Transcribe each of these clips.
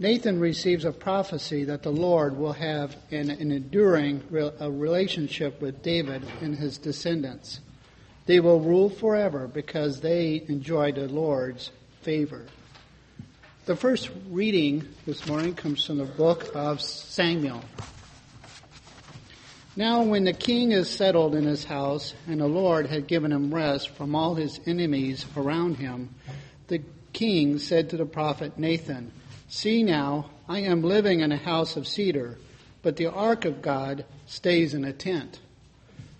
Nathan receives a prophecy that the Lord will have an, an enduring re- a relationship with David and his descendants. They will rule forever because they enjoy the Lord's favor. The first reading this morning comes from the book of Samuel. Now, when the king is settled in his house, and the Lord had given him rest from all his enemies around him, the king said to the prophet Nathan, See now, I am living in a house of cedar, but the ark of God stays in a tent.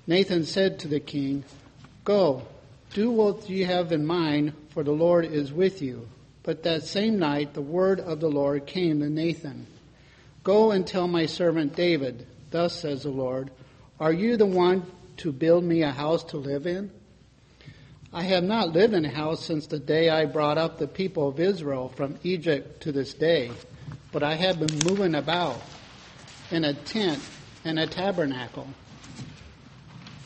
Nathan said to the king, Go, do what you have in mind, for the Lord is with you. But that same night the word of the Lord came to Nathan. Go and tell my servant David, Thus says the Lord, Are you the one to build me a house to live in? I have not lived in a house since the day I brought up the people of Israel from Egypt to this day, but I have been moving about in a tent and a tabernacle.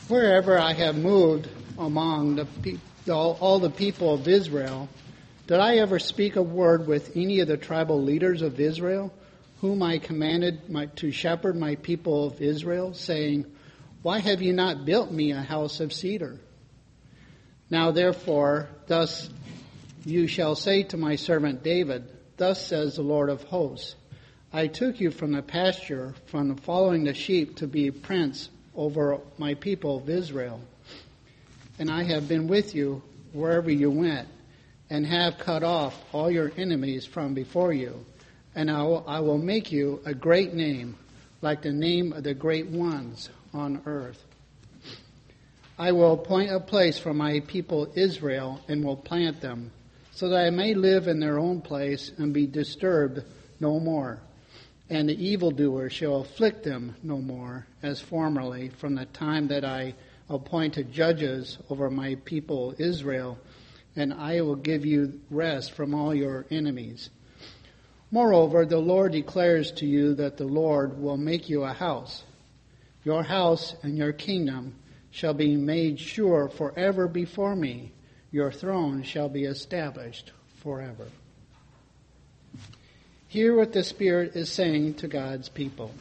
Wherever I have moved among the all, all the people of Israel, did I ever speak a word with any of the tribal leaders of Israel, whom I commanded my, to shepherd my people of Israel, saying, Why have you not built me a house of cedar? Now therefore, thus you shall say to my servant David, Thus says the Lord of hosts, I took you from the pasture, from following the sheep, to be prince over my people of Israel. And I have been with you wherever you went, and have cut off all your enemies from before you. And I will, I will make you a great name, like the name of the great ones on earth. I will appoint a place for my people Israel and will plant them, so that I may live in their own place and be disturbed no more. And the evildoer shall afflict them no more, as formerly, from the time that I appointed judges over my people Israel, and I will give you rest from all your enemies. Moreover, the Lord declares to you that the Lord will make you a house, your house and your kingdom shall be made sure forever before me. Your throne shall be established forever. Hear what the Spirit is saying to God's people.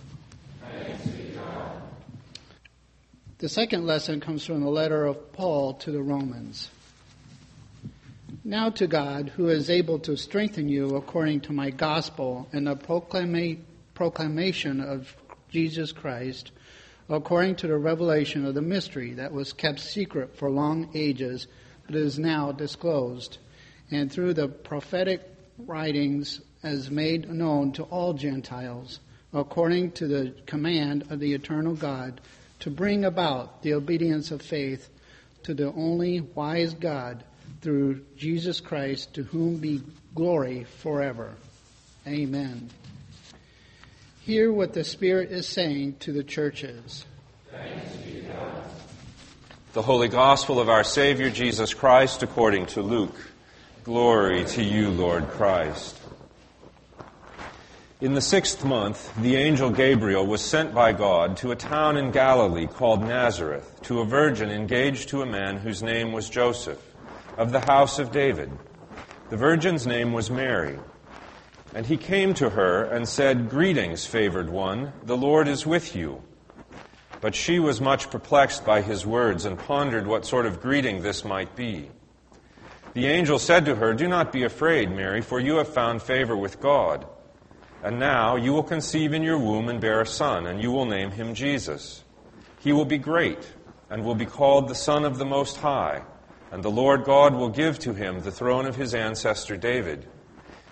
The second lesson comes from the letter of Paul to the Romans. Now to God, who is able to strengthen you according to my gospel and the proclama- proclamation of Jesus Christ, according to the revelation of the mystery that was kept secret for long ages, but is now disclosed, and through the prophetic writings as made known to all Gentiles, according to the command of the eternal God, to bring about the obedience of faith to the only wise God through Jesus Christ, to whom be glory forever. Amen. Hear what the Spirit is saying to the churches. The Holy Gospel of our Savior Jesus Christ according to Luke. Glory to you, Lord Christ. In the sixth month, the angel Gabriel was sent by God to a town in Galilee called Nazareth, to a virgin engaged to a man whose name was Joseph, of the house of David. The virgin's name was Mary. And he came to her and said, Greetings, favored one, the Lord is with you. But she was much perplexed by his words and pondered what sort of greeting this might be. The angel said to her, Do not be afraid, Mary, for you have found favor with God. And now you will conceive in your womb and bear a son, and you will name him Jesus. He will be great, and will be called the Son of the Most High, and the Lord God will give to him the throne of his ancestor David.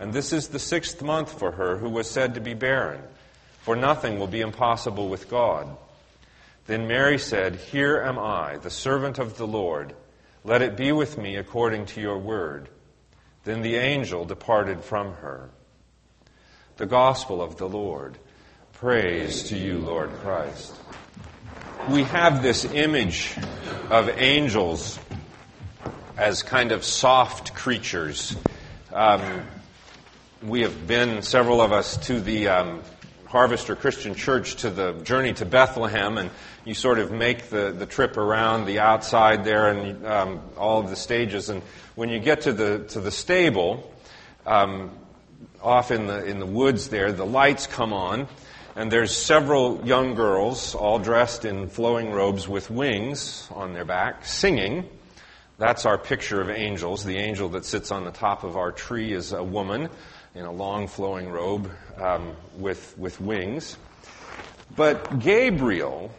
and this is the sixth month for her who was said to be barren, for nothing will be impossible with God. Then Mary said, Here am I, the servant of the Lord. Let it be with me according to your word. Then the angel departed from her. The Gospel of the Lord. Praise to you, Lord Christ. We have this image of angels as kind of soft creatures. Um, we have been, several of us, to the um, Harvester Christian Church to the journey to Bethlehem, and you sort of make the, the trip around the outside there and um, all of the stages. And when you get to the to the stable, um, off in the in the woods there, the lights come on, and there's several young girls, all dressed in flowing robes with wings on their back, singing. That's our picture of angels. The angel that sits on the top of our tree is a woman in a long flowing robe um, with, with wings. But Gabriel,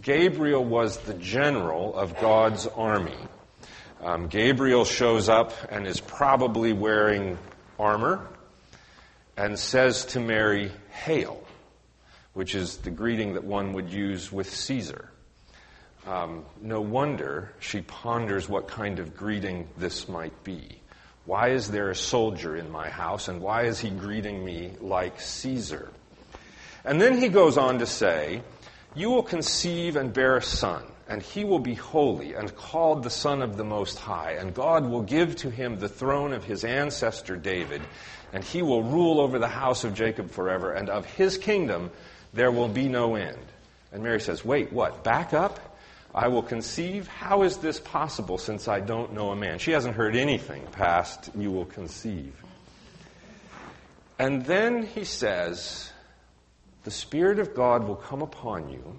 Gabriel was the general of God's army. Um, Gabriel shows up and is probably wearing armor and says to Mary, Hail which is the greeting that one would use with Caesar. Um, no wonder she ponders what kind of greeting this might be. Why is there a soldier in my house, and why is he greeting me like Caesar? And then he goes on to say, You will conceive and bear a son, and he will be holy and called the Son of the Most High, and God will give to him the throne of his ancestor David, and he will rule over the house of Jacob forever, and of his kingdom there will be no end. And Mary says, Wait, what? Back up? I will conceive? How is this possible since I don't know a man? She hasn't heard anything past, You will conceive. And then he says, The Spirit of God will come upon you,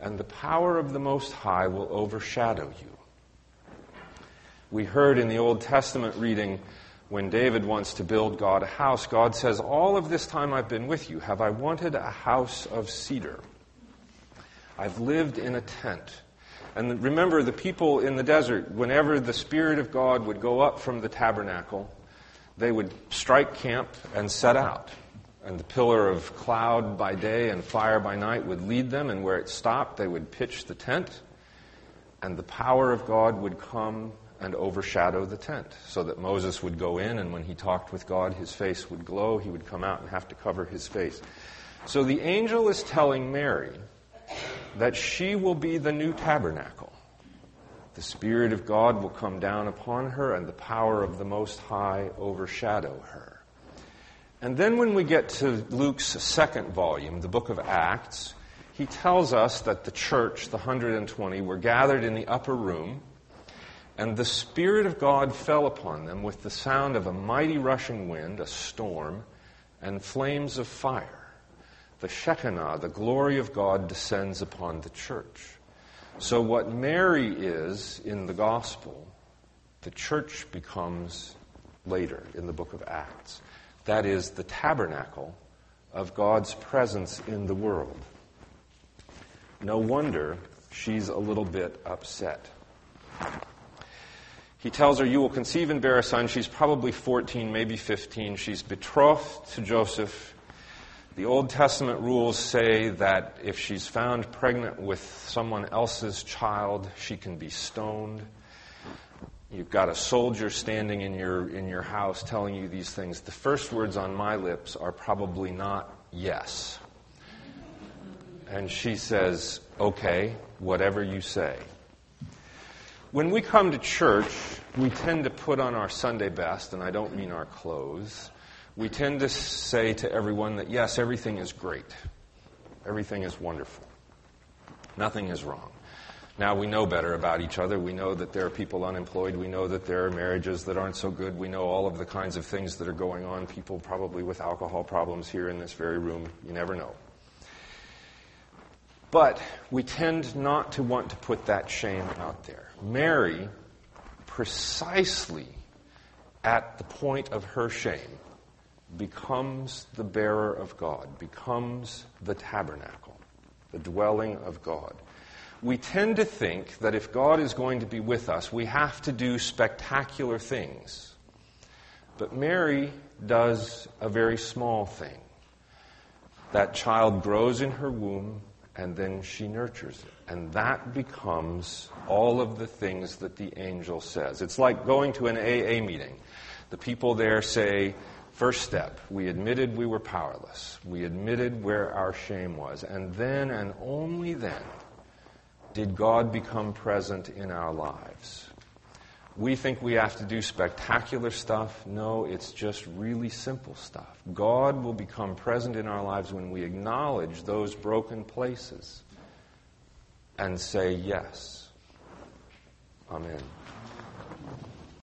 and the power of the Most High will overshadow you. We heard in the Old Testament reading when David wants to build God a house, God says, All of this time I've been with you, have I wanted a house of cedar? I've lived in a tent. And remember, the people in the desert, whenever the Spirit of God would go up from the tabernacle, they would strike camp and set out. And the pillar of cloud by day and fire by night would lead them, and where it stopped, they would pitch the tent, and the power of God would come and overshadow the tent so that Moses would go in and when he talked with God, his face would glow. He would come out and have to cover his face. So the angel is telling Mary that she will be the new tabernacle. The Spirit of God will come down upon her and the power of the Most High overshadow her. And then when we get to Luke's second volume, the book of Acts, he tells us that the church, the 120, were gathered in the upper room and the Spirit of God fell upon them with the sound of a mighty rushing wind, a storm, and flames of fire. The Shekinah, the glory of God, descends upon the church. So, what Mary is in the gospel, the church becomes later in the book of Acts. That is the tabernacle of God's presence in the world. No wonder she's a little bit upset. He tells her, You will conceive and bear a son. She's probably 14, maybe 15. She's betrothed to Joseph. The Old Testament rules say that if she's found pregnant with someone else's child, she can be stoned. You've got a soldier standing in your, in your house telling you these things. The first words on my lips are probably not yes. And she says, Okay, whatever you say. When we come to church, we tend to put on our Sunday best, and I don't mean our clothes. We tend to say to everyone that, yes, everything is great. Everything is wonderful. Nothing is wrong. Now we know better about each other. We know that there are people unemployed. We know that there are marriages that aren't so good. We know all of the kinds of things that are going on. People probably with alcohol problems here in this very room. You never know. But we tend not to want to put that shame out there. Mary, precisely at the point of her shame, becomes the bearer of God, becomes the tabernacle, the dwelling of God. We tend to think that if God is going to be with us, we have to do spectacular things. But Mary does a very small thing. That child grows in her womb, and then she nurtures it. And that becomes all of the things that the angel says. It's like going to an AA meeting. The people there say First step, we admitted we were powerless. We admitted where our shame was. And then, and only then, did God become present in our lives. We think we have to do spectacular stuff. No, it's just really simple stuff. God will become present in our lives when we acknowledge those broken places and say yes. Amen.